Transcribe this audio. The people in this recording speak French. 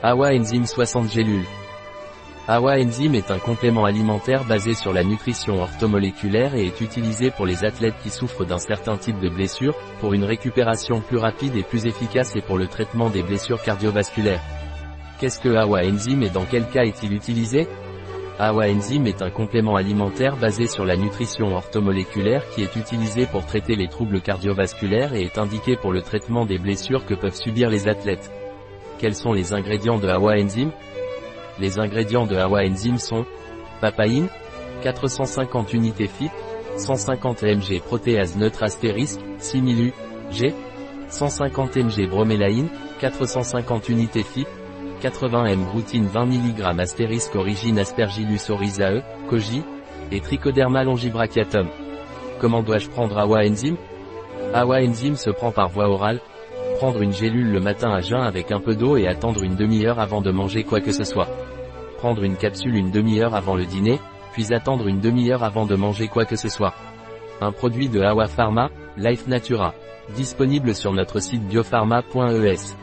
Awa Enzyme 60 gélules. Awa Enzyme est un complément alimentaire basé sur la nutrition orthomoléculaire et est utilisé pour les athlètes qui souffrent d'un certain type de blessure, pour une récupération plus rapide et plus efficace et pour le traitement des blessures cardiovasculaires. Qu'est-ce que Awa Enzyme et dans quel cas est-il utilisé? Awa Enzyme est un complément alimentaire basé sur la nutrition orthomoléculaire qui est utilisé pour traiter les troubles cardiovasculaires et est indiqué pour le traitement des blessures que peuvent subir les athlètes. Quels sont les ingrédients de Awa Enzyme Les ingrédients de Awa Enzyme sont papaïne, 450 unités FIP, 150 mg protéase neutre astérisque, 6000 U, G, 150 mg bromélaïne, 450 unités FIP, 80 m routine 20 mg astérisque origine aspergillus oryzae, koji, et trichoderma longibrachiatum. Comment dois-je prendre Awa Enzyme? Awa Enzyme se prend par voie orale, Prendre une gélule le matin à jeun avec un peu d'eau et attendre une demi-heure avant de manger quoi que ce soit. Prendre une capsule une demi-heure avant le dîner, puis attendre une demi-heure avant de manger quoi que ce soit. Un produit de Awa Pharma, Life Natura. Disponible sur notre site biopharma.es.